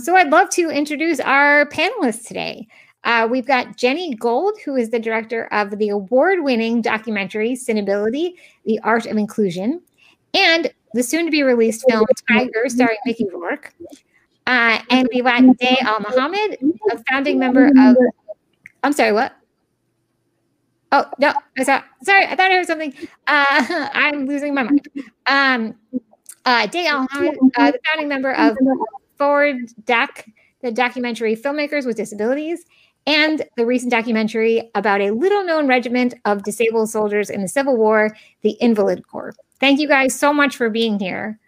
So I'd love to introduce our panelists today. Uh, we've got Jenny Gold, who is the director of the award winning documentary Cinemability The Art of Inclusion, and the soon to be released film Tiger, starring Mickey Rourke. Uh, and we've got Day Al Mohammed, a founding member of. I'm sorry, what? Oh, no, I saw, sorry, I thought I heard something. Uh, I'm losing my mind. Um, uh, Day Al Mohammed, uh, the founding member of Forward Doc, the documentary Filmmakers with Disabilities, and the recent documentary about a little known regiment of disabled soldiers in the Civil War, the Invalid Corps. Thank you guys so much for being here.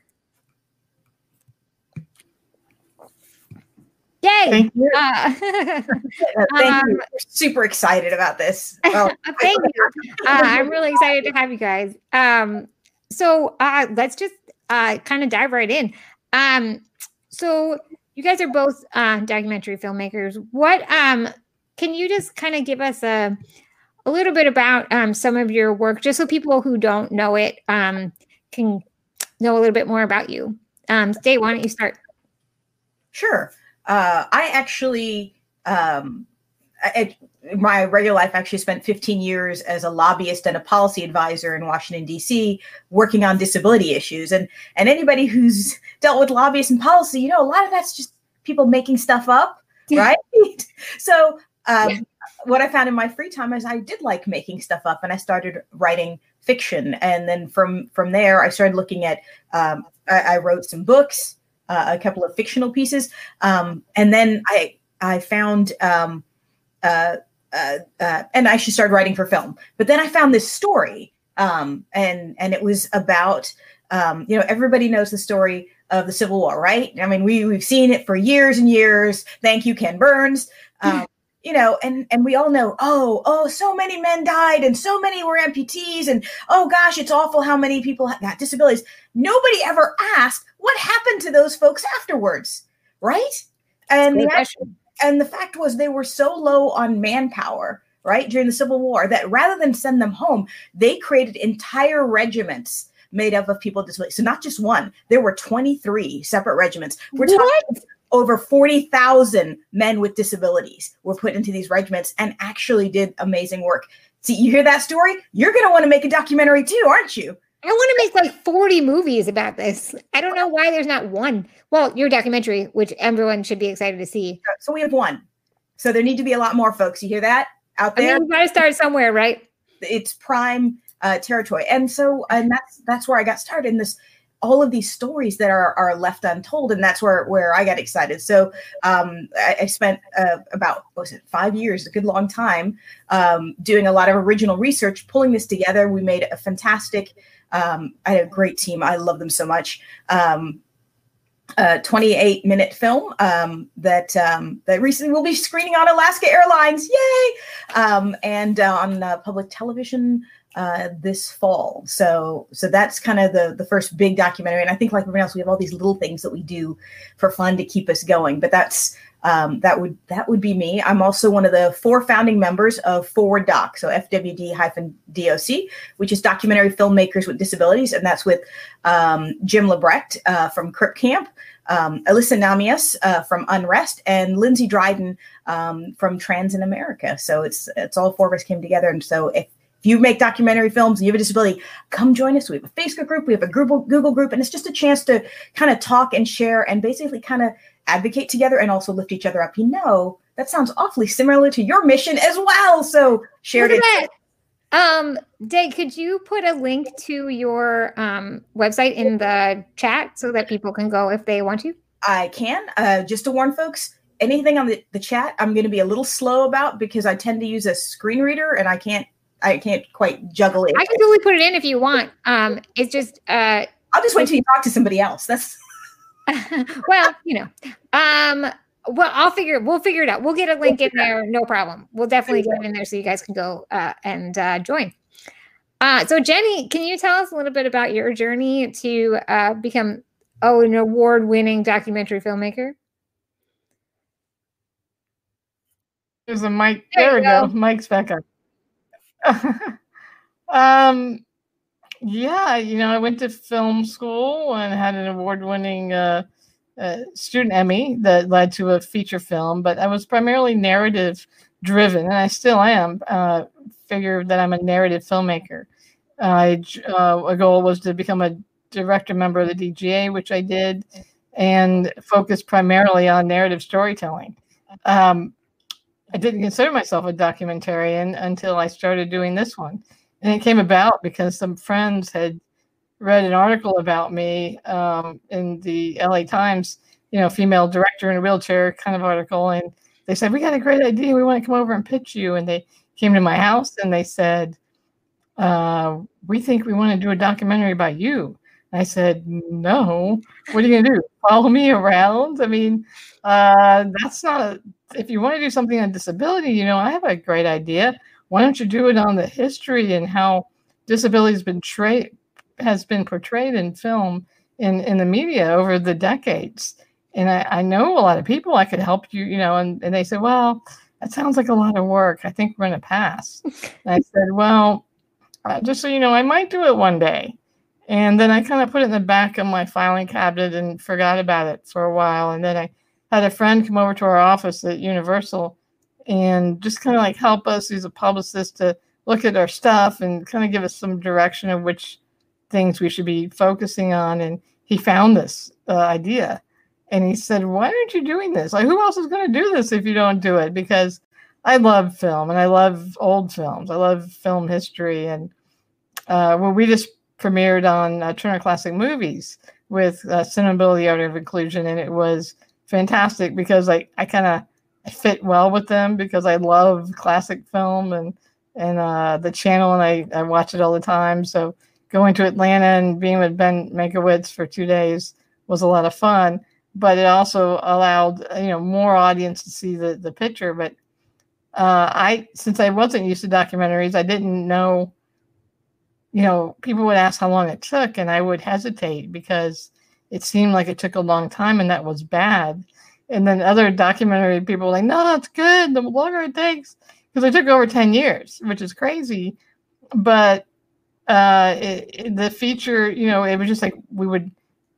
Yay! Thank you. Uh, Thank um, you. Super excited about this. Well, thank you. Uh, I'm really excited to have you guys. Um, so uh, let's just uh, kind of dive right in. Um, so you guys are both uh, documentary filmmakers. What um, can you just kind of give us a a little bit about um, some of your work, just so people who don't know it um, can know a little bit more about you? Um, why don't you start? Sure. Uh, I actually, um, I, my regular life, actually spent 15 years as a lobbyist and a policy advisor in Washington D.C. working on disability issues. And and anybody who's dealt with lobbyists and policy, you know, a lot of that's just people making stuff up, right? so um, yeah. what I found in my free time is I did like making stuff up, and I started writing fiction. And then from from there, I started looking at. Um, I, I, wrote some books, uh, a couple of fictional pieces, um, and then I I found. Um, uh, uh, uh, and I actually started writing for film. But then I found this story, um, and and it was about um, you know everybody knows the story of the Civil War, right? I mean, we we've seen it for years and years. Thank you, Ken Burns. Um, you know, and and we all know, oh, oh, so many men died and so many were amputees, and oh gosh, it's awful how many people got disabilities. Nobody ever asked what happened to those folks afterwards, right? And the, and the fact was they were so low on manpower, right, during the Civil War that rather than send them home, they created entire regiments made up of people with disabilities. So not just one, there were 23 separate regiments. We're what? talking over 40,000 men with disabilities were put into these regiments and actually did amazing work. See, you hear that story? You're going to want to make a documentary too, aren't you? I want to make like 40 movies about this. I don't know why there's not one. Well, your documentary, which everyone should be excited to see. So we have one. So there need to be a lot more folks. You hear that out there? I mean, we got to start somewhere, right? It's prime uh, territory, and so and that's that's where I got started in this all of these stories that are, are left untold and that's where where i got excited so um, I, I, spent uh, about was it five years a good long time um, doing a lot of original research pulling this together we made a fantastic um, i had a great team. I love them so much. Um, a 28 minute film um, that um, that recently will be screening on Alaska Airlines, yay! Um, and uh, on uh, public television uh, this fall. So so that's kind of the the first big documentary. And I think like everyone else, we have all these little things that we do for fun to keep us going. But that's um, that would that would be me. I'm also one of the four founding members of Forward Doc, so FWD-DOC, which is documentary filmmakers with disabilities, and that's with um, Jim Lebrecht uh, from Crip Camp, um, Alysa Nahmias uh, from Unrest, and Lindsay Dryden um, from Trans in America. So it's it's all four of us came together, and so if if you make documentary films and you have a disability, come join us. We have a Facebook group, we have a Google, Google group, and it's just a chance to kind of talk and share and basically kind of advocate together and also lift each other up. You know, that sounds awfully similar to your mission as well. So share it. Um, Day, could you put a link to your um, website in the chat so that people can go if they want to? I can. Uh, just to warn folks, anything on the, the chat, I'm going to be a little slow about because I tend to use a screen reader and I can't I can't quite juggle it. I can totally put it in if you want. Um, it's just uh, I'll just wait till you talk to somebody else. That's well, you know. Um, well, I'll figure. We'll figure it out. We'll get a link in there. No problem. We'll definitely get it in there so you guys can go uh, and uh, join. Uh, so, Jenny, can you tell us a little bit about your journey to uh, become oh an award-winning documentary filmmaker? There's a mic. There, there we go. go. Mic's back up. um, yeah, you know, I went to film school and had an award-winning uh, a student Emmy that led to a feature film, but I was primarily narrative driven, and I still am. Uh, figure that I'm a narrative filmmaker. I, uh, a goal was to become a director member of the DGA, which I did, and focus primarily on narrative storytelling. Um, I didn't consider myself a documentarian until I started doing this one. And it came about because some friends had read an article about me um, in the LA Times, you know, female director in a wheelchair kind of article. And they said, We got a great idea. We want to come over and pitch you. And they came to my house and they said, uh, We think we want to do a documentary about you. I said, No. What are you going to do? Follow me around? I mean, uh, that's not a, if you want to do something on disability, you know, I have a great idea. Why don't you do it on the history and how disability has been tra- has been portrayed in film in, in the media over the decades? And I, I know a lot of people I could help you, you know, and, and they said, well, that sounds like a lot of work. I think we're to pass. and I said, well, uh, just so you know, I might do it one day. And then I kind of put it in the back of my filing cabinet and forgot about it for a while. And then I had a friend come over to our office at Universal and just kind of like help us. He's a publicist to look at our stuff and kind of give us some direction of which things we should be focusing on. And he found this uh, idea and he said, Why aren't you doing this? Like, who else is going to do this if you don't do it? Because I love film and I love old films. I love film history. And uh, well, we just premiered on uh, Turner Classic Movies with uh, Cinemability Art of Inclusion, and it was fantastic because I, I kind of fit well with them because I love classic film and and uh, the channel, and I, I watch it all the time. So going to Atlanta and being with Ben Mankiewicz for two days was a lot of fun. But it also allowed you know more audience to see the the picture. But uh, I since I wasn't used to documentaries, I didn't know you know, people would ask how long it took, and I would hesitate because it seemed like it took a long time, and that was bad. And then other documentary people were like, "No, that's good. The longer it takes, because it took over ten years, which is crazy." But uh, it, the feature, you know, it was just like we would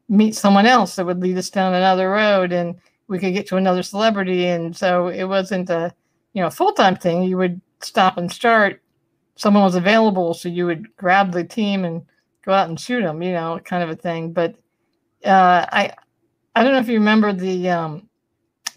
meet someone else that would lead us down another road, and we could get to another celebrity, and so it wasn't a you know full time thing. You would stop and start someone was available, so you would grab the team and go out and shoot them, you know, kind of a thing. But uh, I I don't know if you remember the um,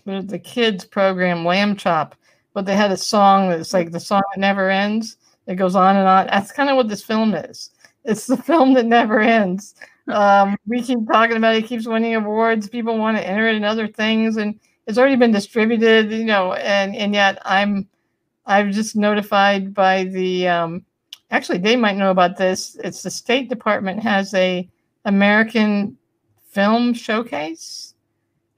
the kids program Lamb Chop, but they had a song that's like the song that never ends. It goes on and on. That's kind of what this film is. It's the film that never ends. Um, we keep talking about it. it keeps winning awards. People want to enter it in other things, and it's already been distributed, you know. And and yet I'm I've just notified by the um, actually they might know about this. It's the State Department has a American film showcase,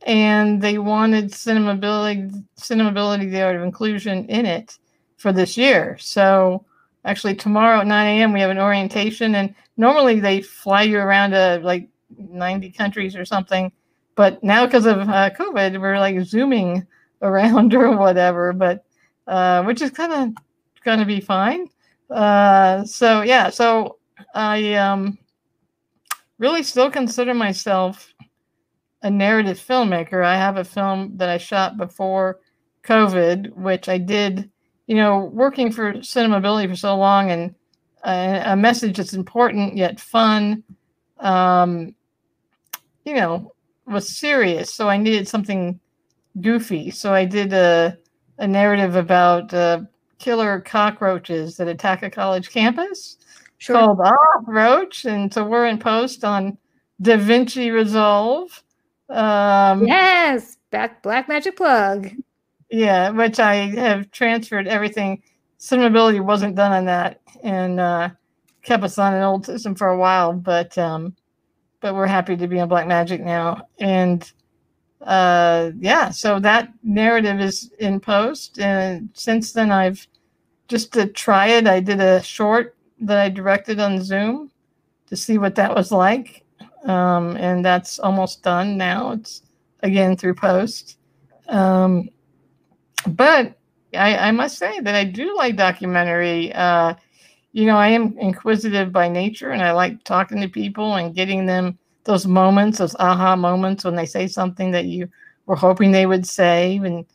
and they wanted cinemability, cinemability, the art of inclusion in it for this year. So actually tomorrow at 9 a.m. we have an orientation, and normally they fly you around to like 90 countries or something, but now because of uh, COVID, we're like zooming around or whatever. But uh, which is kind of going to be fine. Uh, so yeah, so I um, really still consider myself a narrative filmmaker. I have a film that I shot before COVID, which I did, you know, working for Cinemability for so long and a, a message that's important yet fun, um, you know, was serious. So I needed something goofy. So I did a a narrative about uh, killer cockroaches that attack a college campus sure. called Off Roach. And so we're in post on Da Vinci Resolve. Um, yes, back Black Magic plug. Yeah, which I have transferred everything. Cinemability wasn't done on that and uh, kept us on an old system for a while, but um, but we're happy to be on Black Magic now. And uh, yeah, so that narrative is in post. And since then, I've just to try it, I did a short that I directed on Zoom to see what that was like. Um, and that's almost done now. It's again through post. Um, but I, I, must say that I do like documentary. Uh, you know, I am inquisitive by nature and I like talking to people and getting them those moments, those aha moments when they say something that you were hoping they would say, and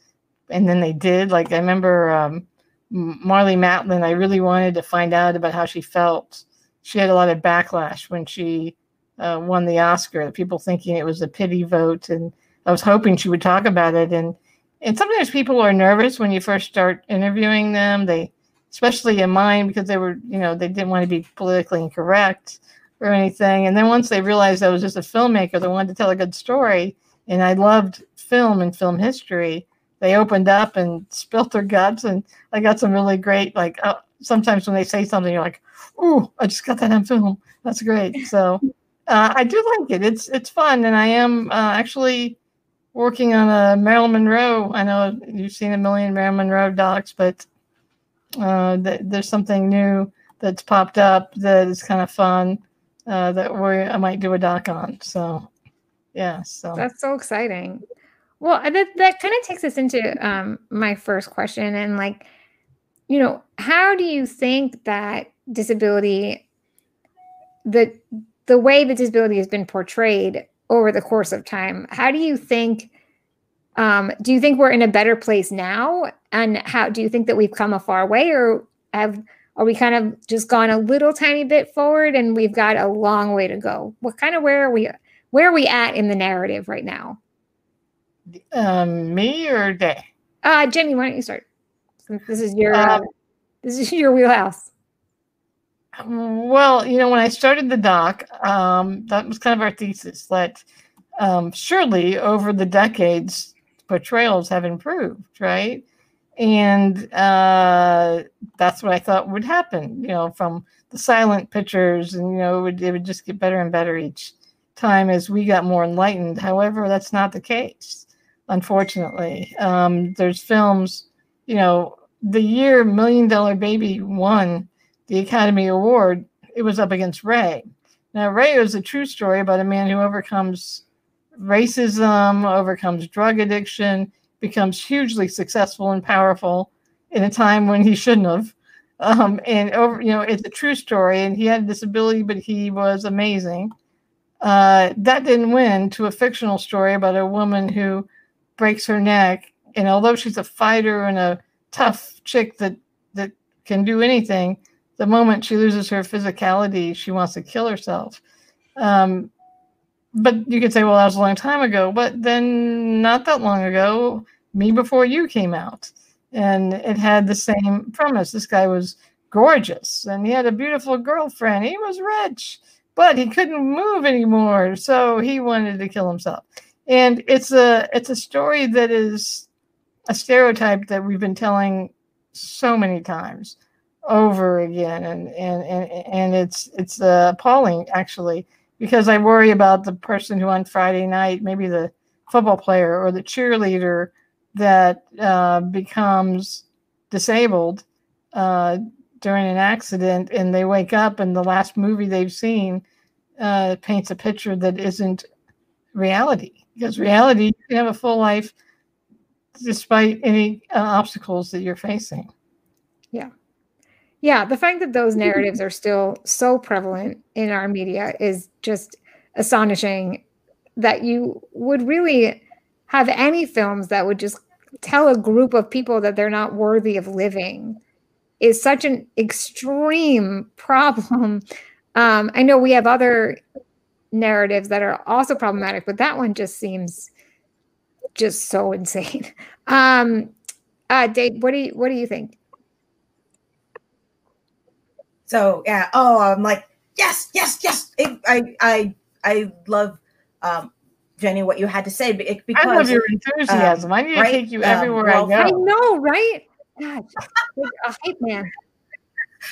and then they did. Like I remember um, Marlee Matlin. I really wanted to find out about how she felt. She had a lot of backlash when she uh, won the Oscar. People thinking it was a pity vote, and I was hoping she would talk about it. And and sometimes people are nervous when you first start interviewing them. They, especially in mine, because they were, you know, they didn't want to be politically incorrect or anything. And then once they realized I was just a filmmaker, they wanted to tell a good story, and I loved film and film history. They opened up and spilt their guts, and I got some really great. Like uh, sometimes when they say something, you're like, "Ooh, I just got that on film. That's great." So uh, I do like it. It's it's fun, and I am uh, actually working on a Marilyn Monroe. I know you've seen a million Marilyn Monroe docs, but uh, th- there's something new that's popped up that is kind of fun uh, that we I might do a doc on. So yeah, so that's so exciting. Well, that that kind of takes us into um, my first question, and like, you know, how do you think that disability, the the way that disability has been portrayed over the course of time. How do you think? Um, do you think we're in a better place now? And how do you think that we've come a far way, or have are we kind of just gone a little tiny bit forward and we've got a long way to go? What kind of where are we? Where are we at in the narrative right now? Um, me or Day? Uh, Jenny, why don't you start? This is your um, uh, this is your wheelhouse. Well, you know, when I started the doc, um, that was kind of our thesis that um, surely over the decades, portrayals have improved, right? And uh, that's what I thought would happen, you know, from the silent pictures, and you know, it would, it would just get better and better each time as we got more enlightened. However, that's not the case, unfortunately. Um, there's films, you know, the year Million Dollar Baby won the Academy Award, it was up against Ray. Now, Ray is a true story about a man who overcomes racism, overcomes drug addiction, becomes hugely successful and powerful in a time when he shouldn't have. Um, and over, you know, it's a true story. And he had a disability, but he was amazing. Uh, that didn't win to a fictional story about a woman who breaks her neck. And although she's a fighter and a tough chick that that can do anything, the moment she loses her physicality, she wants to kill herself. Um, but you could say, well, that was a long time ago. But then, not that long ago, Me Before You came out, and it had the same premise. This guy was gorgeous, and he had a beautiful girlfriend. He was rich, but he couldn't move anymore, so he wanted to kill himself. And it's a it's a story that is a stereotype that we've been telling so many times over again. And and and, and it's it's uh, appalling actually because i worry about the person who on friday night maybe the football player or the cheerleader that uh, becomes disabled uh, during an accident and they wake up and the last movie they've seen uh, paints a picture that isn't reality because reality you can have a full life despite any uh, obstacles that you're facing. Yeah. Yeah, the fact that those narratives are still so prevalent in our media is just astonishing that you would really have any films that would just tell a group of people that they're not worthy of living is such an extreme problem. Um, I know we have other narratives that are also problematic, but that one just seems just so insane. Um, uh, Dave, what do you what do you think? So yeah, oh, I'm like yes, yes, yes. It, I I I love um, Jenny what you had to say because I love your enthusiasm. Um, I need to take you um, everywhere well, I go. I know, right? God, a hype man.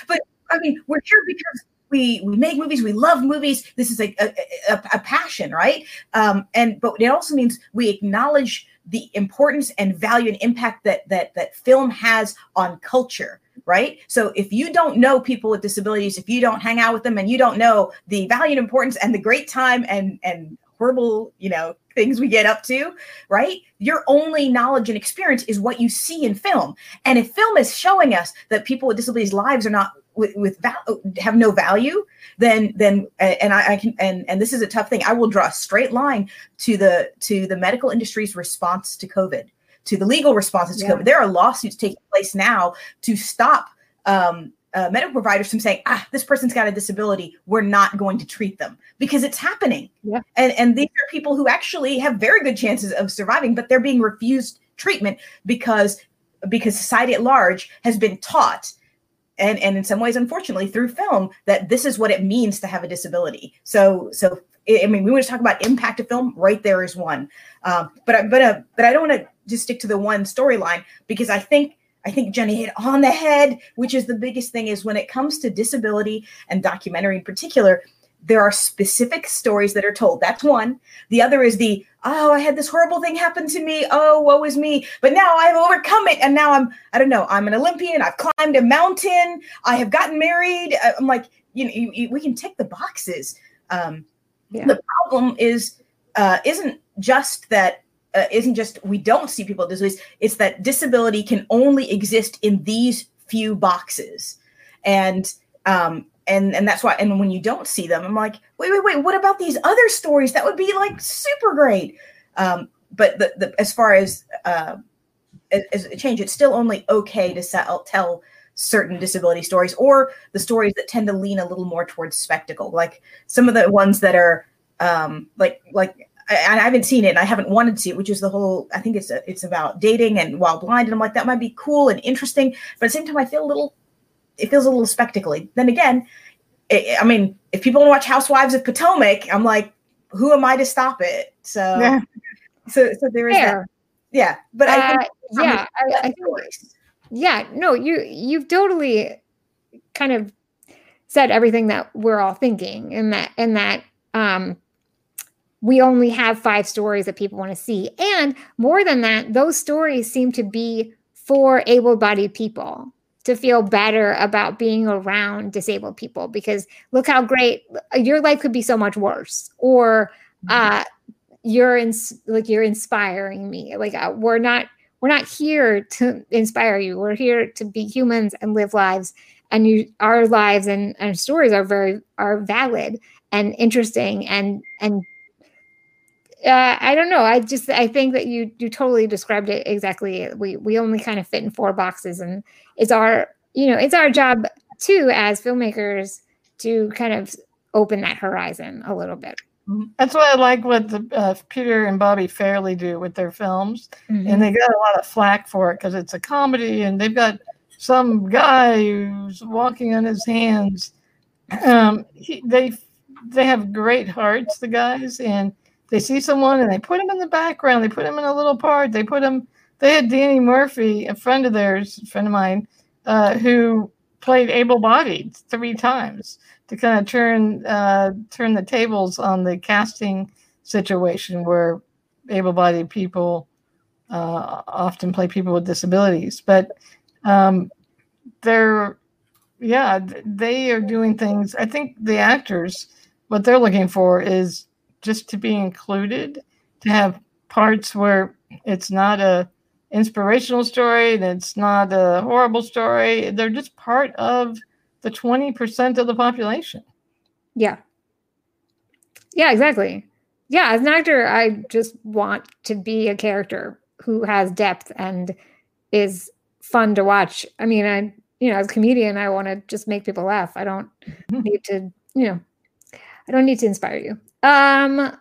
But I mean, we're here because we we make movies. We love movies. This is a a, a, a passion, right? Um, and but it also means we acknowledge the importance and value and impact that that that film has on culture right? So if you don't know people with disabilities, if you don't hang out with them and you don't know the value and importance and the great time and and horrible, you know, things we get up to, right? Your only knowledge and experience is what you see in film. And if film is showing us that people with disabilities lives are not with, with val- have no value, then then and I, I, can and and this is a tough thing. I will draw a straight line to the to the medical industry's response to COVID, to the legal responses to yeah. COVID. There are lawsuits taking place now to stop um, uh, medical providers from saying, ah, this person's got a disability, we're not going to treat them because it's happening. Yeah. And, and these are people who actually have very good chances of surviving, but they're being refused treatment because because society at large has been taught and and in some ways unfortunately through film that this is what it means to have a disability so so i mean we want to talk about impact of film right there is one um, but but uh, but i don't want to just stick to the one storyline because i think I think Jenny hit on the head, which is the biggest thing is when it comes to disability and documentary in particular, there are specific stories that are told. That's one. The other is the, oh, I had this horrible thing happen to me. Oh, woe is me. But now I've overcome it. And now I'm, I don't know, I'm an Olympian. I've climbed a mountain. I have gotten married. Uh, I'm like, you know, you, you, we can tick the boxes. Um, yeah. The problem is, uh, isn't just that uh, isn't just we don't see people with disabilities it's that disability can only exist in these few boxes and um and and that's why and when you don't see them i'm like wait wait wait what about these other stories that would be like super great um but the, the as far as uh as a change it's still only okay to sell, tell certain disability stories or the stories that tend to lean a little more towards spectacle like some of the ones that are um like like I, I, haven't seen it and I haven't wanted to see it, which is the whole I think it's a, it's about dating and while blind. And I'm like, that might be cool and interesting. But at the same time, I feel a little it feels a little spectacly. Then again, it, I mean, if people want to watch Housewives of Potomac, I'm like, who am I to stop it? So yeah. so so there is Fair. that. Yeah. But I think uh, yeah, I, I think, yeah, no, you you've totally kind of said everything that we're all thinking and that and that um we only have five stories that people want to see. And more than that, those stories seem to be for able bodied people to feel better about being around disabled people because look how great your life could be so much worse or mm-hmm. uh you're in like you're inspiring me like uh, we're not we're not here to inspire you we're here to be humans and live lives and you our lives and, and stories are very are valid and interesting and and uh, I don't know. I just I think that you you totally described it exactly. We we only kind of fit in four boxes, and it's our you know it's our job too as filmmakers to kind of open that horizon a little bit. Mm-hmm. That's what I like what the uh, Peter and Bobby Farrelly do with their films, mm-hmm. and they got a lot of flack for it because it's a comedy, and they've got some guy who's walking on his hands. Um, he, they they have great hearts, the guys, and they see someone and they put him in the background. They put him in a little part. They put him. They had Danny Murphy, a friend of theirs, friend of mine, uh, who played able-bodied three times to kind of turn uh, turn the tables on the casting situation where able-bodied people uh, often play people with disabilities. But um, they're yeah, they are doing things. I think the actors, what they're looking for is just to be included, to have parts where it's not a inspirational story and it's not a horrible story. They're just part of the 20% of the population. Yeah. Yeah, exactly. Yeah, as an actor, I just want to be a character who has depth and is fun to watch. I mean, I you know, as a comedian, I want to just make people laugh. I don't mm-hmm. need to, you know, I don't need to inspire you. Um.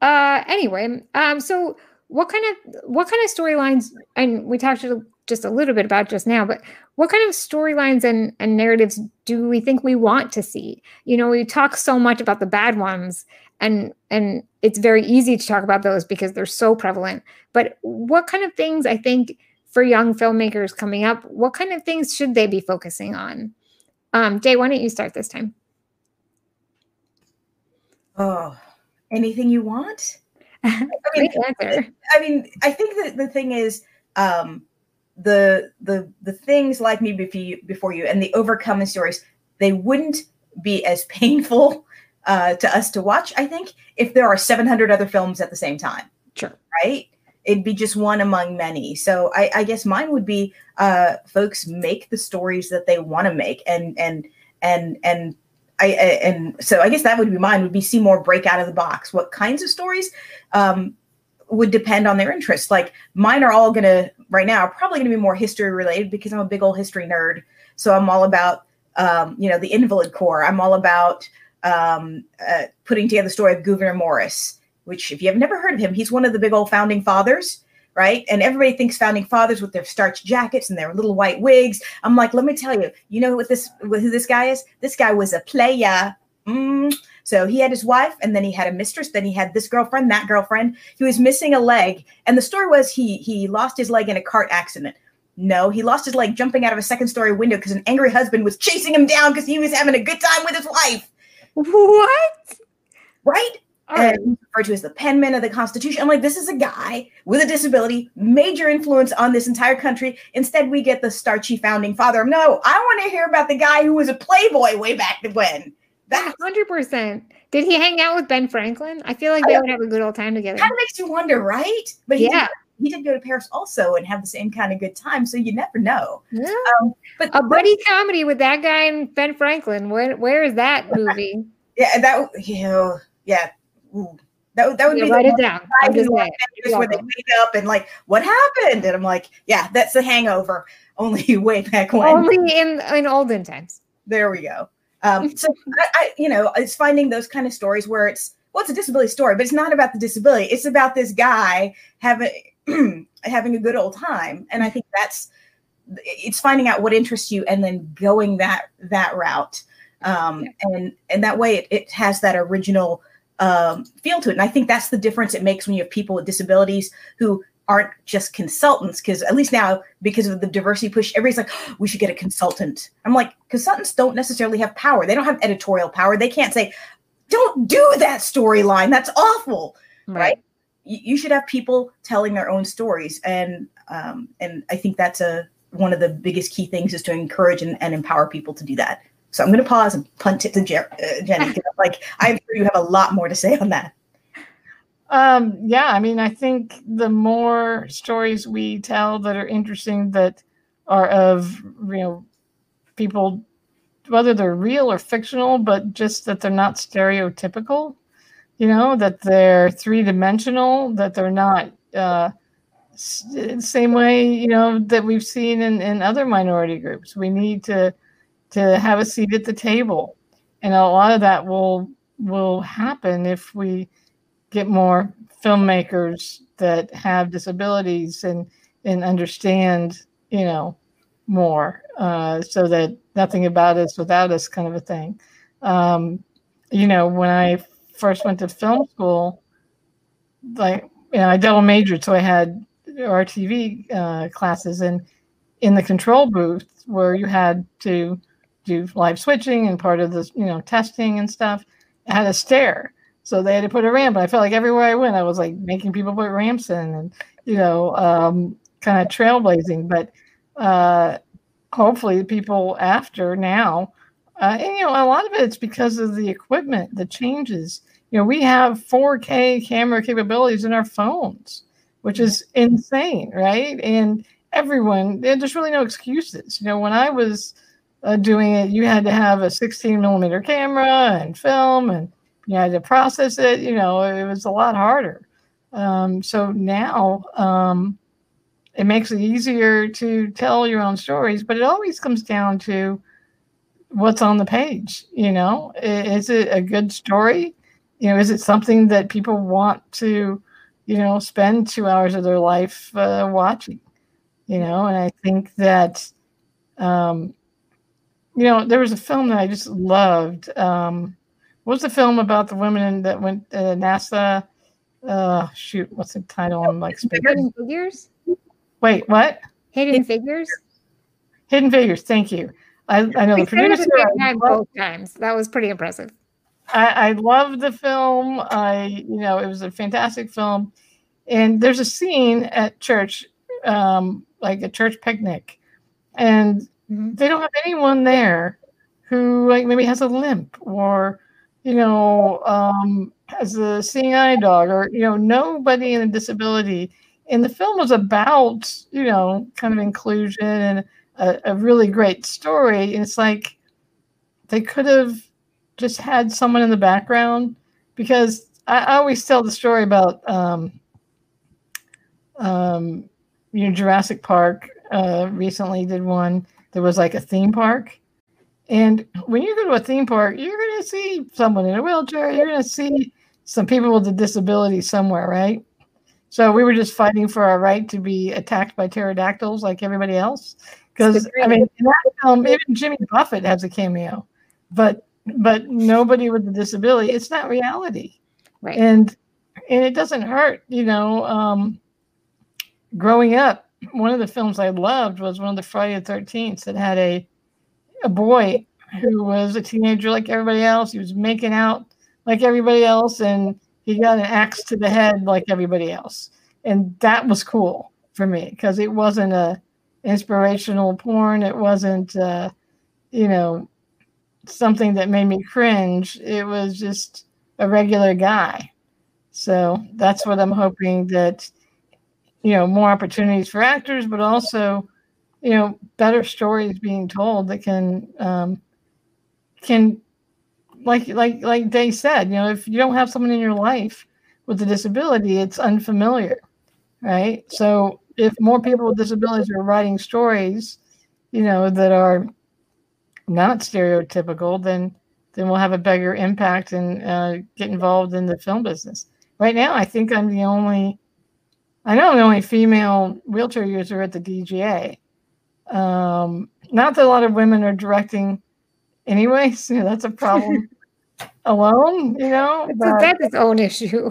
Uh. Anyway. Um. So, what kind of what kind of storylines? And we talked just a little bit about just now, but what kind of storylines and and narratives do we think we want to see? You know, we talk so much about the bad ones, and and it's very easy to talk about those because they're so prevalent. But what kind of things I think for young filmmakers coming up, what kind of things should they be focusing on? Um, Day, why don't you start this time? Oh, anything you want? I mean, I mean, I think that the thing is, um, the the the things like me before you, before you and the overcoming stories, they wouldn't be as painful uh, to us to watch. I think if there are 700 other films at the same time. Sure. Right. it'd be just one among many. So I, I guess mine would be uh, folks make the stories that they want to make, and and and and I, and so I guess that would be mine. Would be see more break out of the box. What kinds of stories? Um, would depend on their interests. Like mine are all gonna right now are probably gonna be more history related because I'm a big old history nerd. So I'm all about um, you know the Invalid Corps. I'm all about um, uh, putting together the story of Gouverneur Morris which if you have never heard of him, he's one of the big old founding fathers, right? And everybody thinks founding fathers with their starch jackets and their little white wigs. I'm like, let me tell you, you know what this who this guy is? This guy was a player. Mm. So he had his wife, and then he had a mistress. Then he had this girlfriend, that girlfriend. He was missing a leg, and the story was he he lost his leg in a cart accident. No, he lost his leg jumping out of a second story window because an angry husband was chasing him down because he was having a good time with his wife. What? Right? And referred to as the penman of the Constitution. I'm like, this is a guy with a disability, major influence on this entire country. Instead, we get the starchy founding father. No, I want to hear about the guy who was a playboy way back when. That's hundred percent. Did he hang out with Ben Franklin? I feel like they would have a good old time together. Kind of makes you wonder, right? But he yeah. Did, he did go to Paris also and have the same kind of good time. So you never know. Yeah. Um, but a buddy comedy with that guy and Ben Franklin. Where where is that movie? Yeah, that you know, yeah, Ooh, that, that would yeah, be write it down. where they wake up and like, what happened? And I'm like, yeah, that's the hangover. Only way back when. Only in in olden times. There we go. Um, so I, I, you know, it's finding those kind of stories where it's well, it's a disability story, but it's not about the disability. It's about this guy having having a good old time, and I think that's it's finding out what interests you and then going that that route. Um, and and that way it, it has that original um, feel to it. And I think that's the difference it makes when you have people with disabilities who aren't just consultants. Because at least now, because of the diversity push, everybody's like, oh, we should get a consultant. I'm like, consultants don't necessarily have power. They don't have editorial power. They can't say, don't do that storyline. That's awful, right? right? You, you, should have people telling their own stories, and um, and I think that's a one of the biggest key things is to encourage and, and empower people to do that. So I'm going to pause and punt it to Jer- uh, Jenny. like I'm sure you have a lot more to say on that. Um, yeah, I mean, I think the more stories we tell that are interesting, that are of you know people, whether they're real or fictional, but just that they're not stereotypical. You know that they're three dimensional, that they're not uh, same way you know that we've seen in, in other minority groups. We need to to have a seat at the table. And a lot of that will will happen if we get more filmmakers that have disabilities and and understand, you know, more, uh, so that nothing about us without us kind of a thing. Um, you know, when I first went to film school, like you know, I double majored, so I had RTV uh, classes, and in the control booth where you had to do live switching and part of the you know testing and stuff had a stair. So they had to put a ramp. I felt like everywhere i went i was like making people put ramps in and you know um, kind of trailblazing. But uh, hopefully people after now uh, and you know a lot of it's because of the equipment the changes. You know we have 4k camera capabilities in our phones which is insane right? And everyone there's really no excuses. You know when i was uh, doing it, you had to have a 16 millimeter camera and film, and you had to process it. You know, it was a lot harder. Um, so now um, it makes it easier to tell your own stories, but it always comes down to what's on the page. You know, is it a good story? You know, is it something that people want to, you know, spend two hours of their life uh, watching? You know, and I think that um, you know, there was a film that I just loved. Um, what was the film about the women that went to uh, NASA? Uh, shoot, what's the title? I'm like Hidden Figures. Wait, what? Hidden Figures. Hidden Figures. Thank you. I, I know the producer. I both times. That was pretty impressive. I, I love the film. I, you know, it was a fantastic film. And there's a scene at church, um, like a church picnic, and Mm-hmm. They don't have anyone there who like maybe has a limp or you know um, has a seeing eye dog or you know nobody in a disability and the film was about you know kind of inclusion and a, a really great story and it's like they could have just had someone in the background because I, I always tell the story about um, um, you know Jurassic Park uh, recently did one. There was like a theme park, and when you go to a theme park, you're going to see someone in a wheelchair. You're going to see some people with a disability somewhere, right? So we were just fighting for our right to be attacked by pterodactyls like everybody else. Because I mean, in that film, even Jimmy Buffett has a cameo, but but nobody with a disability. It's not reality, Right. and and it doesn't hurt. You know, um, growing up, one of the films I loved was one of the Friday the Thirteenth that had a a boy who was a teenager like everybody else. He was making out like everybody else, and he got an axe to the head like everybody else. And that was cool for me because it wasn't a inspirational porn. It wasn't, uh, you know, something that made me cringe. It was just a regular guy. So that's what I'm hoping that, you know, more opportunities for actors, but also, you know, better stories being told that can, um, can like like like Day said, you know, if you don't have someone in your life with a disability, it's unfamiliar, right? So if more people with disabilities are writing stories, you know, that are not stereotypical, then then we'll have a bigger impact and uh, get involved in the film business. Right now, I think I'm the only, I know I'm the only female wheelchair user at the DGA. Um, not that a lot of women are directing anyways. You know, that's a problem alone, you know. It's- but- that's its own issue.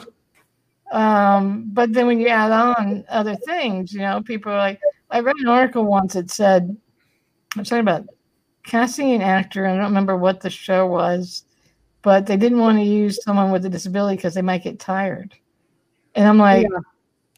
um, but then when you add on other things, you know, people are like, I read an article once that said, I'm talking about casting an actor. I don't remember what the show was, but they didn't want to use someone with a disability because they might get tired. And I'm like, Yeah,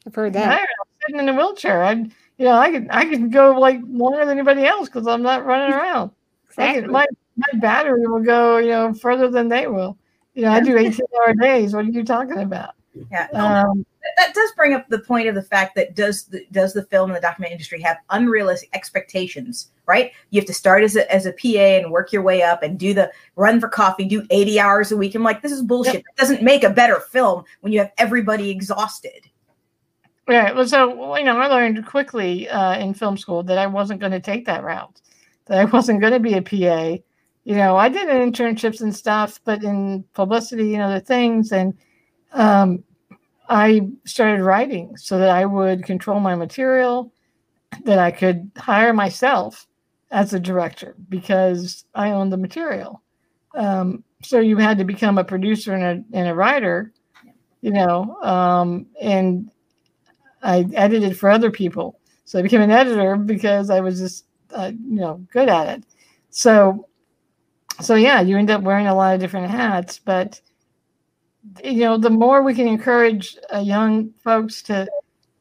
I've heard tired? that. I'm sitting in a wheelchair. I, you know, I could I could go like longer than anybody else because I'm not running around. Exactly. could, my my battery will go, you know, further than they will. You know, I do 18 hour days. What are you talking about? Yeah. Um, that does bring up the point of the fact that does the, does the film and the documentary industry have unrealistic expectations right you have to start as a, as a pa and work your way up and do the run for coffee do 80 hours a week i'm like this is bullshit it doesn't make a better film when you have everybody exhausted Right. Well, so you know, I learned quickly uh, in film school that I wasn't going to take that route. That I wasn't going to be a PA. You know, I did internships and stuff, but in publicity and other things, and um, I started writing so that I would control my material, that I could hire myself as a director because I owned the material. Um, so you had to become a producer and a, and a writer, you know, um, and I edited for other people. So I became an editor because I was just, uh, you know, good at it. So, so yeah, you end up wearing a lot of different hats. But you know, the more we can encourage uh, young folks to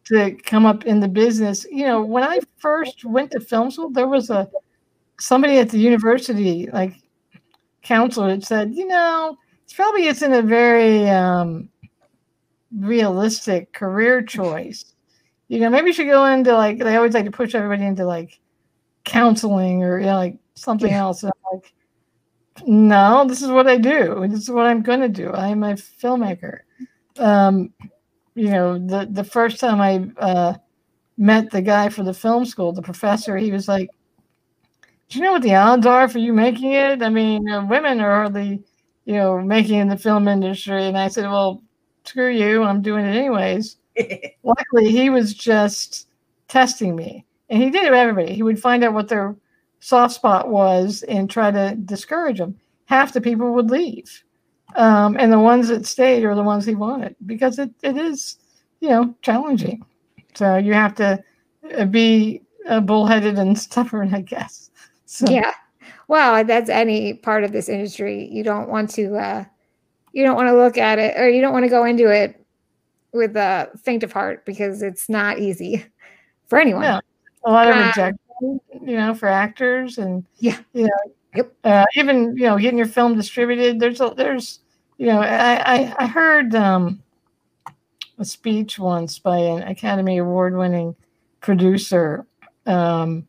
to come up in the business. You know, when I first went to film school, there was a somebody at the university, like counselor, that said, you know, it's probably isn't a very um, realistic career choice. You know, maybe you should go into like they always like to push everybody into like counseling or you know like something Yeah. else. And I'm like, no, this is what I do. This is what I'm going to do. I'm a filmmaker. Um, you know, the the first time I uh, met the guy for the film school, the professor, he was like, "Do you know what the odds are for you making it? I mean, uh, women are hardly, you know, making in the film industry." And I said, "Well, screw you. I'm doing it anyways." Luckily he was just testing me. And he did it with everybody. He would find out what their soft spot was and try to discourage them half the people would leave. Um, and the ones that stayed are the ones he wanted because it, it is you know challenging. So you have to uh, be uh, bullheaded and stubborn i guess. So Yeah. Well, that's any part of this industry. You don't want to uh you don't want to look at it or you don't want to go into it with a faint of heart because it's not easy for anyone. Yeah. a lot of Uh, rejection you know for actors and Yeah. you know Yep. uh, even you know getting your film distributed there's a there's you know i i, I heard um a speech once by an Academy Award winning producer um,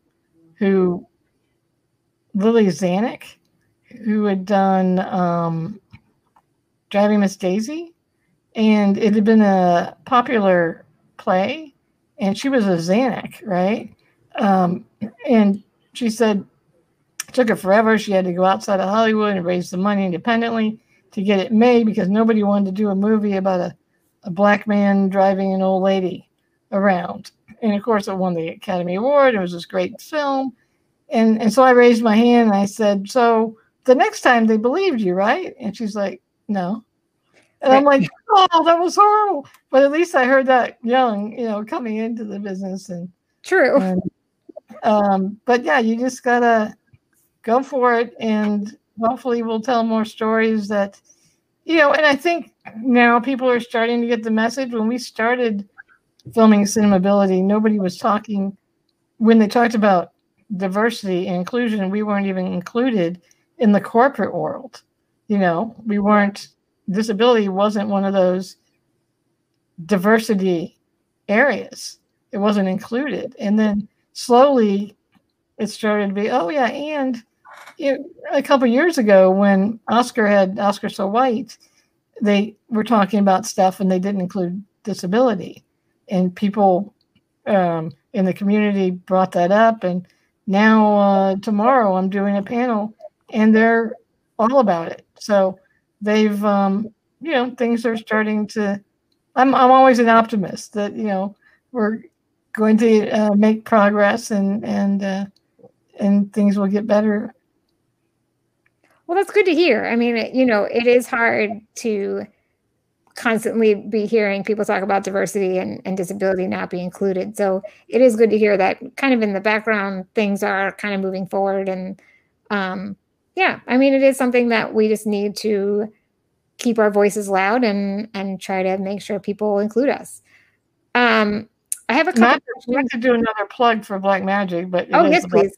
who, Lili Zanuck, who had done um, Driving Miss Daisy. And it had been a popular play, and she was a Zanuck, right? Um, and she said it took her forever. She had to go outside of Hollywood and raise the money independently to get it made because nobody wanted to do a movie about a, a black man driving an old lady around. And of course, it won the Academy Award. It was this great film. And, and so I raised my hand and I said, So the next time they believed you, right? And she's like, No. And I'm like, oh, that was horrible. But at least I heard that young, you know, coming into the business and true. And, um, but yeah, you just gotta go for it, and hopefully, we'll tell more stories that, you know. And I think now people are starting to get the message. When we started filming Cinemability, nobody was talking. When they talked about diversity and inclusion, we weren't even included in the corporate world. You know, we weren't disability wasn't one of those diversity areas. It wasn't included. And then slowly it started to be, oh yeah, and know, a couple years ago when Oscar had Oscar So White, they were talking about stuff and they didn't include disability. And people um, in the community brought that up. And now uh, tomorrow I'm doing a panel and they're all about it. So they've um, you know things are starting to i'm i'm always an optimist that you know we're going to uh, make progress and and uh, and things will get better. Well that's good to hear. I mean you know it is hard to constantly be hearing people talk about diversity and, and disability not be included. So it is good to hear that kind of in the background things are kind of moving forward and um, yeah, I mean, it is something that we just need to keep our voices loud and and try to make sure people include us. Um, I have a couple. Not, not to do another plug for Blackmagic, but oh yes, please.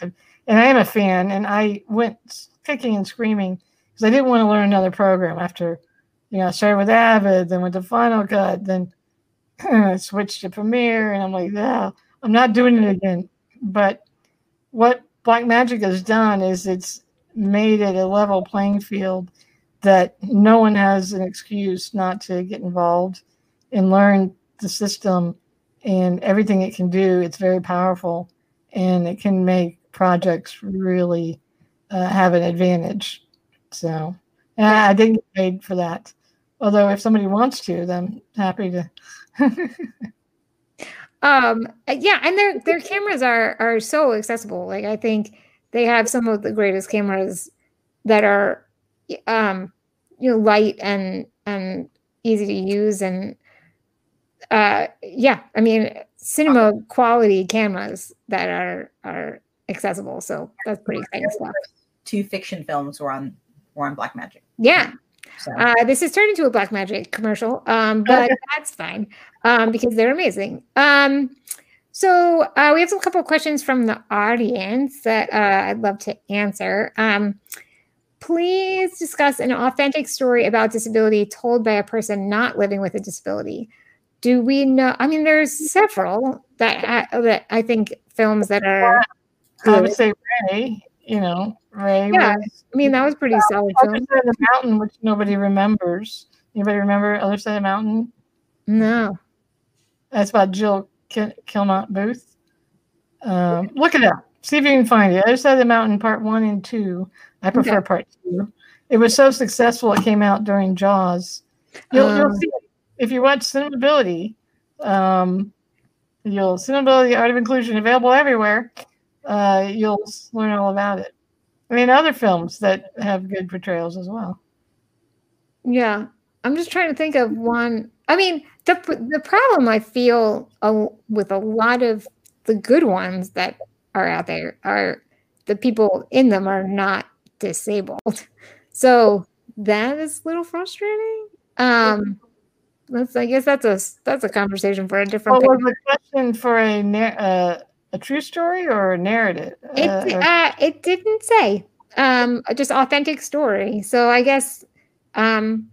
And I am a fan, and I went kicking and screaming because I didn't want to learn another program after, you know, I started with Avid, then went to Final Cut, then switched to Premiere, and I'm like, yeah, I'm not doing it again. But what Blackmagic has done is it's made it a level playing field that no one has an excuse not to get involved and learn the system and everything it can do. It's very powerful and it can make projects really uh, have an advantage. So I didn't get paid for that. Although if somebody wants to, then I'm happy to. um yeah and their their cameras are are so accessible like i think they have some of the greatest cameras that are um you know light and and easy to use and uh yeah i mean cinema quality cameras that are are accessible. So that's pretty exciting stuff. two fiction films were on were on Blackmagic yeah. So. Uh, this has turned into a Blackmagic commercial, um, but that's fine um, because they're amazing. Um, so uh, we have a couple of questions from the audience that uh, I'd love to answer. Um, please discuss an authentic story about disability told by a person not living with a disability. Do we know? I mean, there's several that I, that I think films that are. I would say Ray. You know, Ray. Yeah, was, I mean that was pretty solid film. Other Side of the Mountain, which nobody remembers. Anybody remember Other Side of the Mountain? No. That's about Jill Kinmont Boothe. Um, look it up. See if you can find it. Other Side of the Mountain, part one and two. I prefer okay. part two. It was so successful, it came out during Jaws. You'll, um, you'll see it. if you watch Cinemability. Um, you'll Cinemability Art of Inclusion available everywhere. Uh, you'll learn all about it. I mean, other films that have good portrayals as well. Yeah, I'm just trying to think of one. I mean, the the problem I feel uh, with a lot of the good ones that are out there are the people in them are not disabled. So that is a little frustrating. Um, that's I guess that's a that's a conversation for a different. What was the question for a uh, a true story or a narrative? It uh, uh, it didn't say. Um, just authentic story. So I guess um,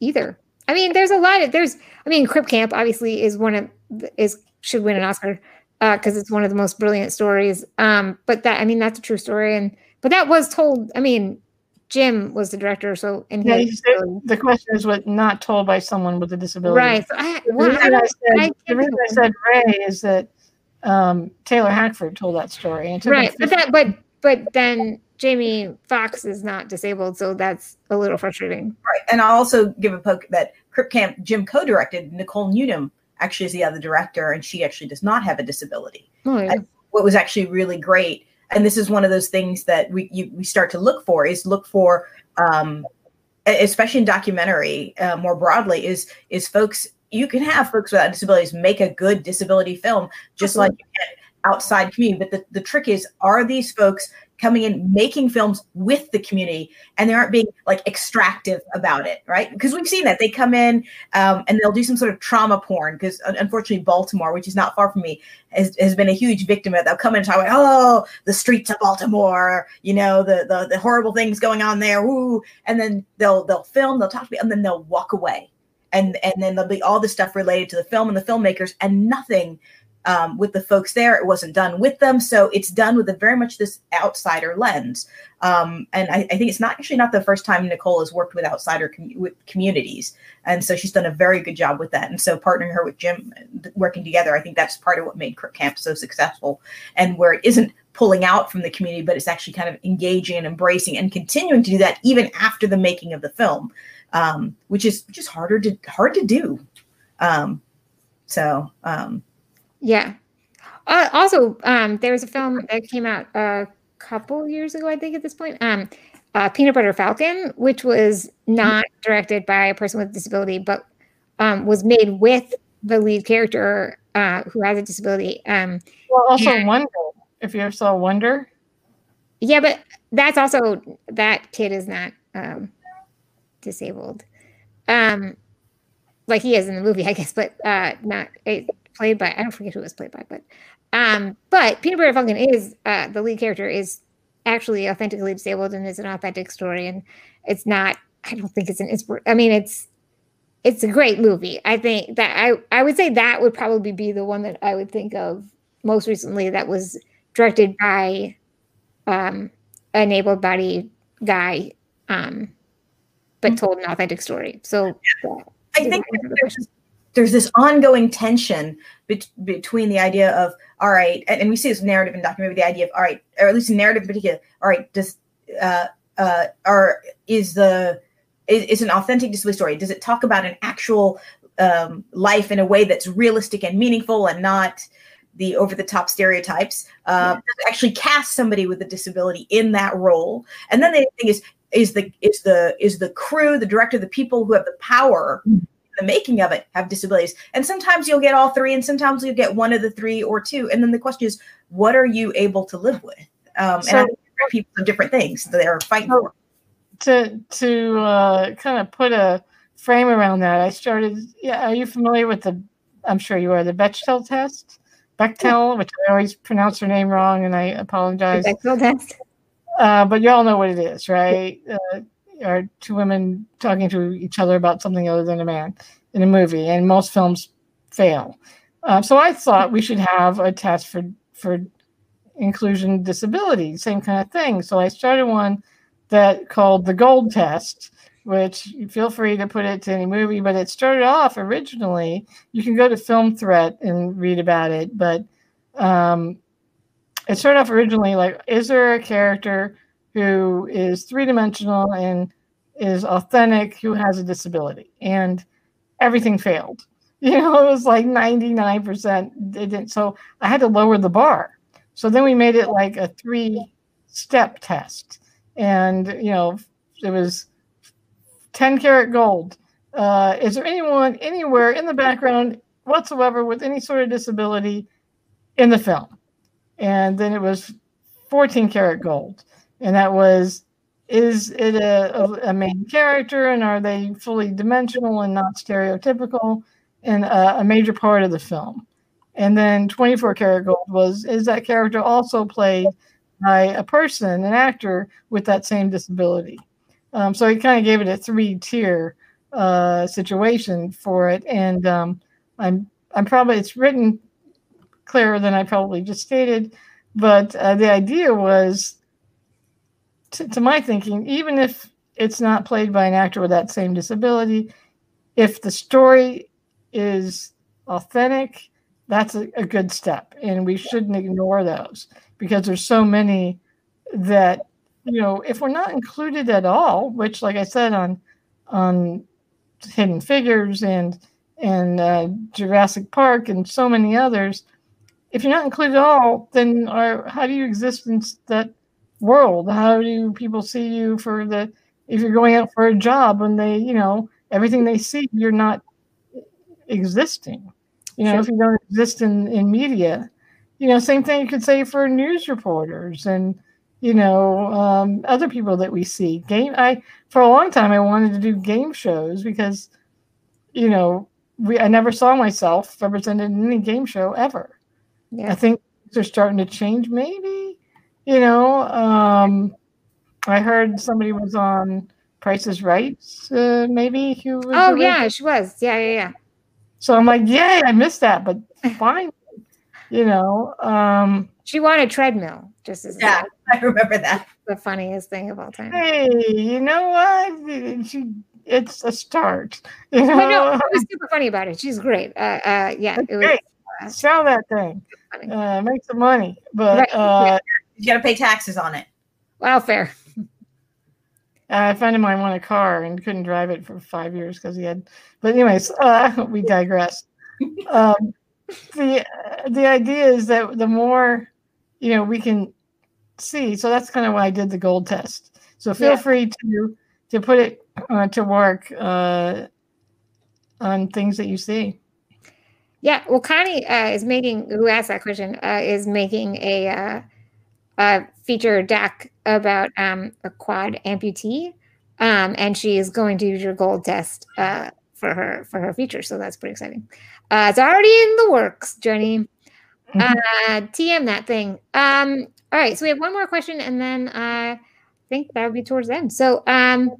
either. I mean, there's a lot of there's. I mean, Crip Camp obviously is one of is should win an Oscar because uh, it's one of the most brilliant stories. Um, but that I mean, that's a true story, and but that was told. I mean, Jim was the director, so and yeah, the question is what not told by someone with a disability, right? So I, well, the reason I, I said, I the reason I said Ray is that um, Taylor Hackford told that story, And right? But that, but but then Jamie Foxx is not disabled, so that's a little frustrating. Right. And I'll also give a poke that Crip Camp Jim co-directed. Nicole Newnham actually is the other director, and she actually does not have a disability. Oh, yeah. What was actually really great, and this is one of those things that we you, we start to look for is look for, um, especially in documentary uh, more broadly, is is folks you can have folks without disabilities make a good disability film just Absolutely. like outside community. But the, the trick is, are these folks coming in making films with the community and they aren't being like extractive about it right? Because we've seen that. They come in um, and they'll do some sort of trauma porn because unfortunately baltimore which is not far from me has, has been a huge victim of they'll come in and talk about oh the streets of baltimore you know the, the the horrible things going on there Ooh. and then they'll they'll film they'll talk to me and then they'll walk away. And and then there'll be all the stuff related to the film and the filmmakers and nothing um, with the folks there. It wasn't done with them, so it's done with a very much this outsider lens. Um, and I, I, think it's not actually not the first time Nicole has worked with outsider com- with communities, and so she's done a very good job with that. And so partnering her with Jim, working together, I think that's part of what made Crip Camp so successful, and where it isn't pulling out from the community, but it's actually kind of engaging and embracing and continuing to do that even after the making of the film, um, which is which is harder to hard to do. Um, so um, yeah. Uh, also, um, there was a film that came out a couple years ago, I think, at this point. Um, uh, Peanut Butter Falcon, which was not directed by a person with a disability, but um, was made with the lead character uh, who has a disability. Um, well, also and, Wonder. If you ever saw Wonder. Yeah, but that's also that kid is not um, disabled. Um, like he is in the movie, I guess, but uh, not. It, played by I don't forget who it was played by, but um, but Peanut Butter Falcon is uh, the lead character is actually authentically disabled and is an authentic story, and it's not. I don't think it's an inspiration. I mean, it's it's a great movie. I think that I I would say that would probably be the one that I would think of most recently that was directed by um, an able body guy, um, but mm-hmm. told an authentic story. So I think there's there's this ongoing tension be- between the idea of all right, and, and, we see this narrative in documentary, the idea of all right, or at least in narrative in particular, all right, does uh, uh, or is the is, is an authentic disability story? Does it talk about an actual um, life in a way that's realistic and meaningful and not the over the top stereotypes? Uh, yeah. Actually, cast somebody with a disability in that role, and then the thing is is the is the is the crew, the director, the people who have the power. The making of it have disabilities. And sometimes you'll get all three, and sometimes you'll get one of the three or two. And then the question is, what are you able to live with? Um, so, and people have different things that they're fighting for. To to uh, kind of put a frame around that, I started. Yeah, are you familiar with the? I'm sure you are the Bechtel test. Bechtel, which I always pronounce her name wrong, and I apologize. Bechdel test. Uh, but you all know what it is, right? Uh, are two women talking to each other about something other than a man in a movie, and most films fail. Uh, so I thought we should have a test for for inclusion disability, same kind of thing. So I started one that called the Gold Test, which feel free to put it to any movie, but it started off originally. You can go to Film Threat and read about it, but um, it started off originally like, is there a character who is three dimensional and is authentic, who has a disability. And everything failed. You know, it was like 99% didn't. So I had to lower the bar. So then we made it like a three step test. And, you know, it was 10 karat gold. Uh, is there anyone anywhere in the background whatsoever with any sort of disability in the film? And then it was 14 karat gold and that was is it a, a, main character and are they fully dimensional and not stereotypical? And a, a major part of the film. And then 24 karat gold was is that character also played by a person an actor with that same disability? Um, so he kind of gave it a three tier uh, situation for it, and um, I'm I'm probably it's written clearer than I probably just stated, but uh, the idea was, to, to my thinking, even if it's not played by an actor with that same disability, if the story is authentic, that's a, a good step, and we shouldn't ignore those because there's so many that you know if we're not included at all, which, like I said on on Hidden Figures and and uh, Jurassic Park and so many others, if you're not included at all, then are, how do you exist in that world? How do people see you for the if you're going out for a job when they, you know, everything they see, you're not existing. You know, sure. if you don't exist in, in media, you know, same thing you could say for news reporters and, you know, um, other people that we see. Game, I for a long time I wanted to do game shows because, you know, we I never saw myself represented in any game show ever. Yeah. I think they're starting to change, maybe. You know, um, I heard somebody was on Price is Right, uh, maybe. Who was oh, yeah, she was. Yeah, yeah, yeah. So I'm like, yay, I missed that, but fine. you know, um, she won a treadmill, just as yeah, I remember that. The funniest thing of all time. Hey, you know what? She, it's a start. You know? I know. It was super funny about it. She's great. Uh, uh, yeah, it was. Great. Uh, Sell that thing. Uh, make some money, but right. uh, you got to pay taxes on it. Welfare. Uh, a friend of mine won a car and couldn't drive it for five years because he had. But anyways, uh, we digress. Um, the the idea is that the more you know we can see. So that's kind of why I did the gold test. So feel yeah. free to to put it uh, to work uh, on things that you see. Yeah, well, Connie uh, is making. Who asked that question? Uh, is making a, uh, a feature deck about um, a quad amputee, um, and she is going to use your gold test uh, for her for her feature. So that's pretty exciting. Uh, it's already in the works, Jenny. Mm-hmm. Uh, TM that thing. Um, all right, so we have one more question, and then I think that would be towards the end. So, um,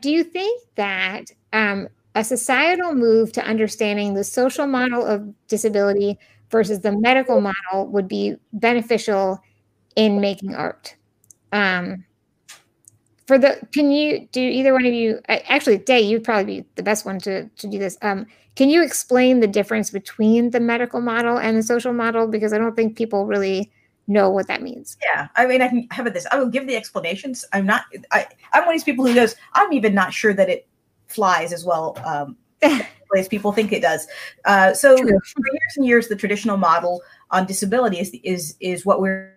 do you think that um, a societal move to understanding the social model of disability versus the medical model would be beneficial in making art. Um, for the, can you do either one of you? Actually, Day, you'd probably be the best one to to do this. Um, can you explain the difference between the medical model and the social model? Because I don't think people really know what that means. Yeah, I mean, I can have this. I will give the explanations. I'm not. I, I'm one of these people who goes. I'm even not sure that it flies as well um, as people think it does. Uh, so True. for years and years, the traditional model on disability is is, is what we're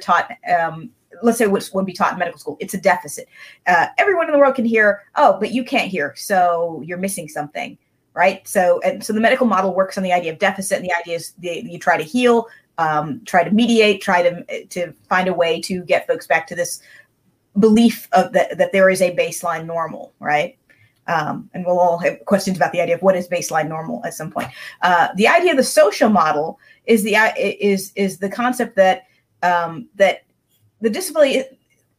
taught. Um, let's say what would be taught in medical school. It's a deficit. Uh, everyone in the world can hear. Oh, but you can't hear, so you're missing something, right? So and so the medical model works on the idea of deficit, and the idea is the, you try to heal, um, try to mediate, try to to find a way to get folks back to this belief of that that there is a baseline normal, right? Um, and we'll all have questions about the idea of what is baseline normal at some point. Uh, the idea of the social model is the is is the concept that um, that the disability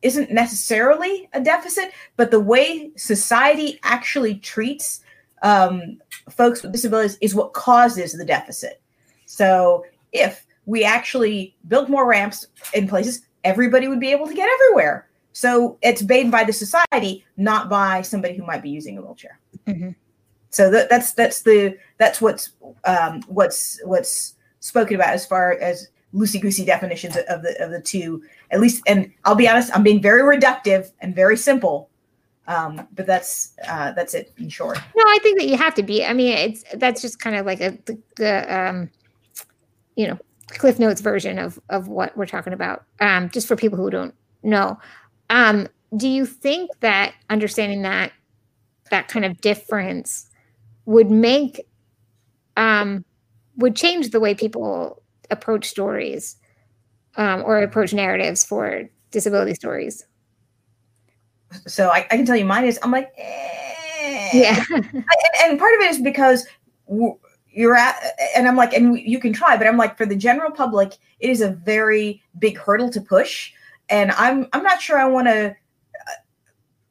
isn't necessarily a deficit, but the way society actually treats um, folks with disabilities is what causes the deficit. So if we actually built more ramps in places, everybody would be able to get everywhere. So it's made by the society, not by somebody who might be using a wheelchair. Mm-hmm. So that, that's that's the that's what's um, what's what's spoken about as far as loosey goosey definitions of the of the two. At least, and I'll be honest, I'm being very reductive and very simple. Um, but that's uh, that's it in short. No, I think that you have to be. I mean, it's that's just kind of like a the, the um, you know Cliff Notes version of of what we're talking about. Um, just for people who don't know. Um, do you think that understanding that that kind of difference would make um, would change the way people approach stories um, or approach narratives for disability stories? So I, I can tell you mine is I'm like, eh. yeah, and, and part of it is because you're at and i'm like and you can try but i'm like for the general public it is a very big hurdle to push and I'm I'm not sure I want to uh,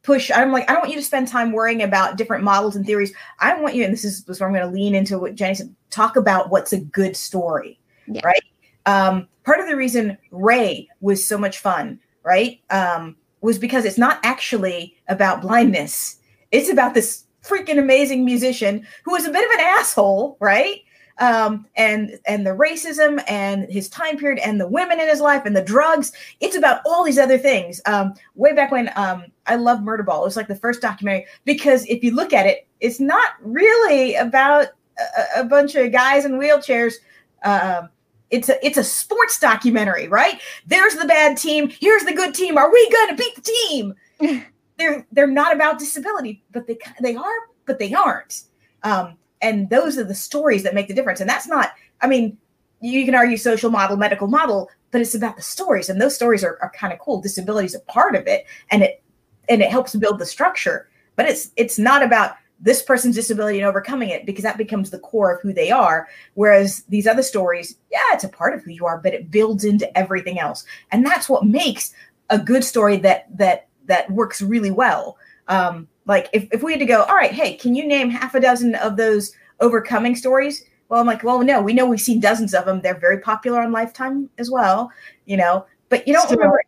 push. I'm like, I don't want you to spend time worrying about different models and theories. I want you, and this is, this is where I'm going to lean into what Jenny said. Talk about what's a good story, yeah. right? Um, part of the reason Ray was so much fun, right, um, was because it's not actually about blindness. It's about this freaking amazing musician who was a bit of an asshole, right? Um, and and the racism and his time period and the women in his life and the drugs. It's about all these other things. Um, way back when um, I love Murderball. It was like the first documentary because if you look at it, it's not really about a, a bunch of guys in wheelchairs. Um, it's a it's a sports documentary, right? There's the bad team. Here's the good team. Are we going to beat the team? they're they're not about disability, but they they are, but they aren't. Um, and those are the stories that make the difference. And that's not i mean you can argue social model medical model but it's about the stories and those stories are, are kind of cool. Disability is a part of it and it and it helps build the structure but it's it's not about this person's disability and overcoming it because that becomes the core of who they are. Whereas these other stories yeah it's a part of who you are but it builds into everything else. And that's what makes a good story that that that works really well. Um, like if, if we had to go, all right, hey, can you name half a dozen of those overcoming stories? Well, I'm like, well, no, we know we've seen dozens of them. They're very popular on Lifetime as well, you know, but you don't Still, remember.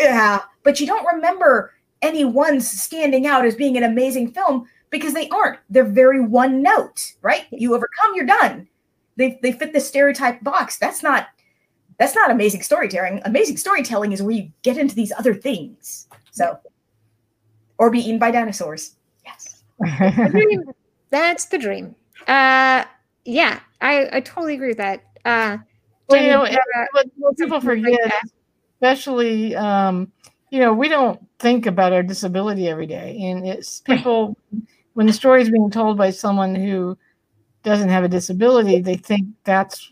Yeah, but you don't remember any ones standing out as being an amazing film because they aren't. They're very one note, right? You overcome, you're done. They, they fit the stereotype box. That's not that's not amazing storytelling. Amazing storytelling is where you get into these other things. So or be eaten by dinosaurs. Yes. That's the dream. Uh, yeah, I, I totally agree with that. Uh, well, you know, uh, what people forget, especially, um, you know, we don't think about our disability every day. And it's people, when the story is being told by someone who doesn't have a disability, they think that's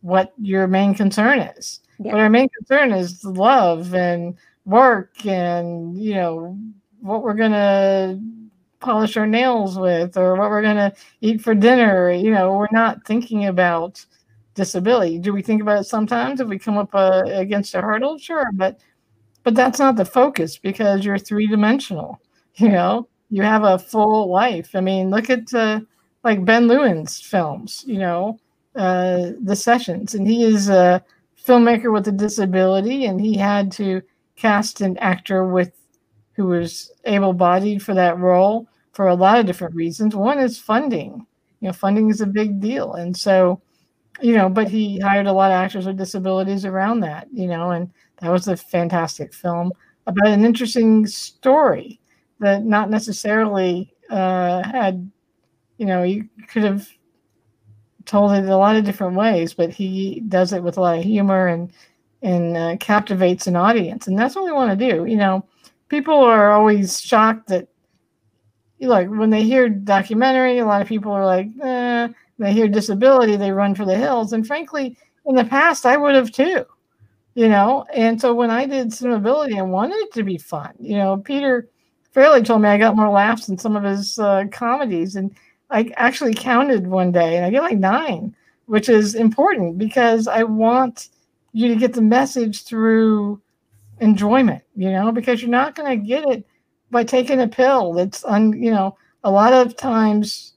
what your main concern is. Yeah. But our main concern is love and work and, you know, what we're gonna polish our nails with or what we're gonna eat for dinner. You know, we're not thinking about disability. Do we think about it sometimes if we come up uh, against a hurdle? Sure, but but that's not the focus because you're three dimensional. You know, you have a full life. I mean, look at uh, like Ben Lewin's films. You know, uh, the sessions, and he is a filmmaker with a disability, and he had to cast an actor with who was able bodied for that role for a lot of different reasons. One is funding. You know, funding is a big deal. And so, you know, but he hired a lot of actors with disabilities around that, you know, and that was a fantastic film about an interesting story that not necessarily uh, had, you know, you could have told it a lot of different ways, but he does it with a lot of humor and and uh, captivates an audience, and that's what we want to do. You know, people are always shocked that like when they hear documentary a lot of people are like eh. they hear disability they run for the hills. And frankly in the past i would have too you know? And so when i did cinemability i wanted it to be fun you know? Peter Farrelly told me i got more laughs than some of his uh, comedies. And i actually counted one day and i get like nine which is important because i want you to get the message through enjoyment, you know, because you're not going to get it by taking a pill. That's un, you know, a lot of times,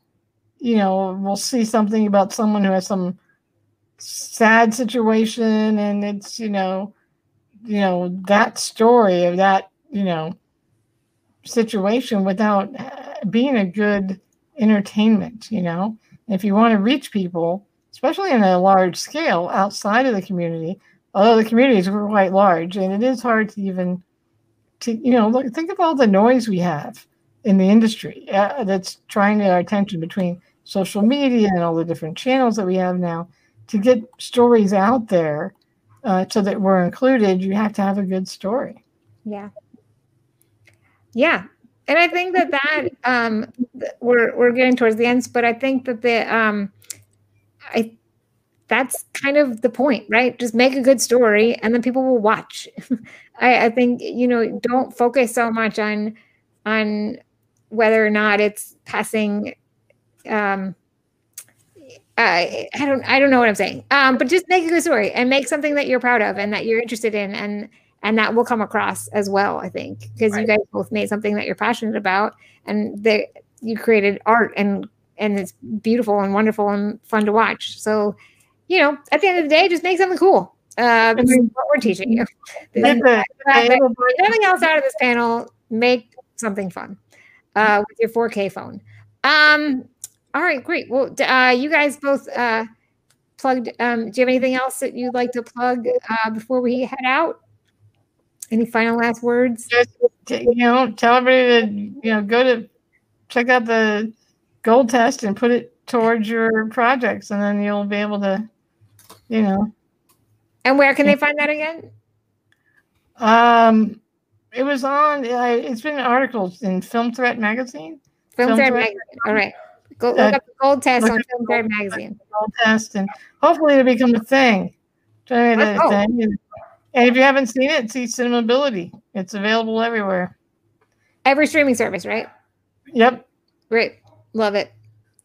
you know, we'll see something about someone who has some sad situation, and it's you know, you know that story of that you know situation without uh, being a good entertainment. You know, if you want to reach people, especially in a large scale outside of the community, although the communities were quite large, and it is hard to even to you know look think of all the noise we have in the industry uh, that's trying to get our attention between social media and all the different channels that we have now. To get stories out there uh, so that we're included you have to have a good story. Yeah. Yeah. And i think that that um we're we're getting towards the ends but i think that the um i that's kind of the point, right? Just make a good story and then people will watch. I, I, think, you know, don't focus so much on on whether or not it's passing um I, I don't I don't know what I'm saying. Um, but just make a good story and make something that you're proud of and that you're interested in and and that will come across as well. I think because right. you guys both made something that you're passionate about, and that you created art and and it's beautiful and wonderful and fun to watch. So, you know, at the end of the day, just make something cool. Uh, this is what we're teaching you. Nothing else out of this panel. Make something fun uh, with your 4K phone. Um, all right, great. Well, uh, you guys both uh, plugged. Um, do you have anything else that you'd like to plug uh, before we head out? Any final last words? Just, you know, tell everybody to you know go to check out the gold test and put it towards your projects, and then you'll be able to, you know. And where can they find that again? Um, it was on. Uh, it's been articles in Film Threat magazine. Film, Film Threat, Threat magazine. All right. Go look uh, up the gold test on Film Threat magazine. Gold test, and hopefully it'll become a thing. Thing. And, and if you haven't seen it, see Cinemability. It's available everywhere. Every streaming service, right? Yep. Great. Love it.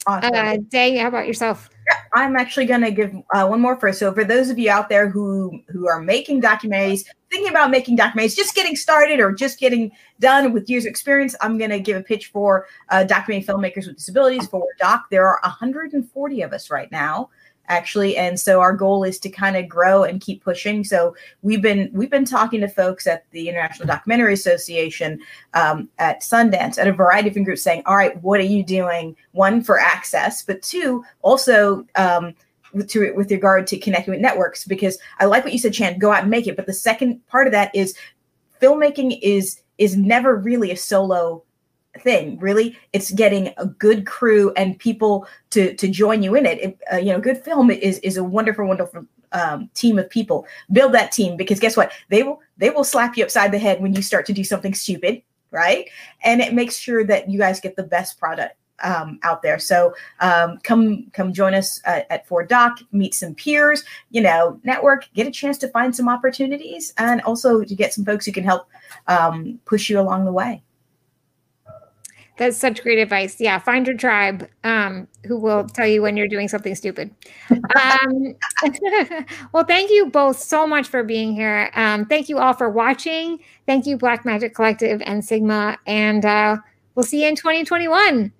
Awesome. Uh, Day, how about yourself? I'm actually going to give uh, one more first. So for those of you out there who who are making documentaries, thinking about making documentaries, just getting started or just getting done with years of experience, I'm going to give a pitch for uh, documentary filmmakers with disabilities Forward Doc. There are 140 of us right now actually and so our goal is to kind of grow and keep pushing. So we've been we've been talking to folks at the international documentary association um, at sundance at a variety of different groups saying all right what are you doing? One for access but two also um, to, with regard to connecting with networks because i like what you said chan go out and make it but the second part of that is filmmaking is is never really a solo thing really. It's getting a good crew and people to to join you in it, it uh, you know good film is is a wonderful wonderful um, team of people. Build that team because guess what? They will they will slap you upside the head when you start to do something stupid right? And it makes sure that you guys get the best product um, out there. So um, come come join us uh, at Forward Doc, meet some peers, you know, network, get a chance to find some opportunities, and also to get some folks who can help um, push you along the way. That's such great advice. Yeah, find your tribe um, who will tell you when you're doing something stupid. Um, well, thank you both so much for being here. Um, thank you all for watching. Thank you, Blackmagic Collective and Sigma. And uh, we'll see you in 2021.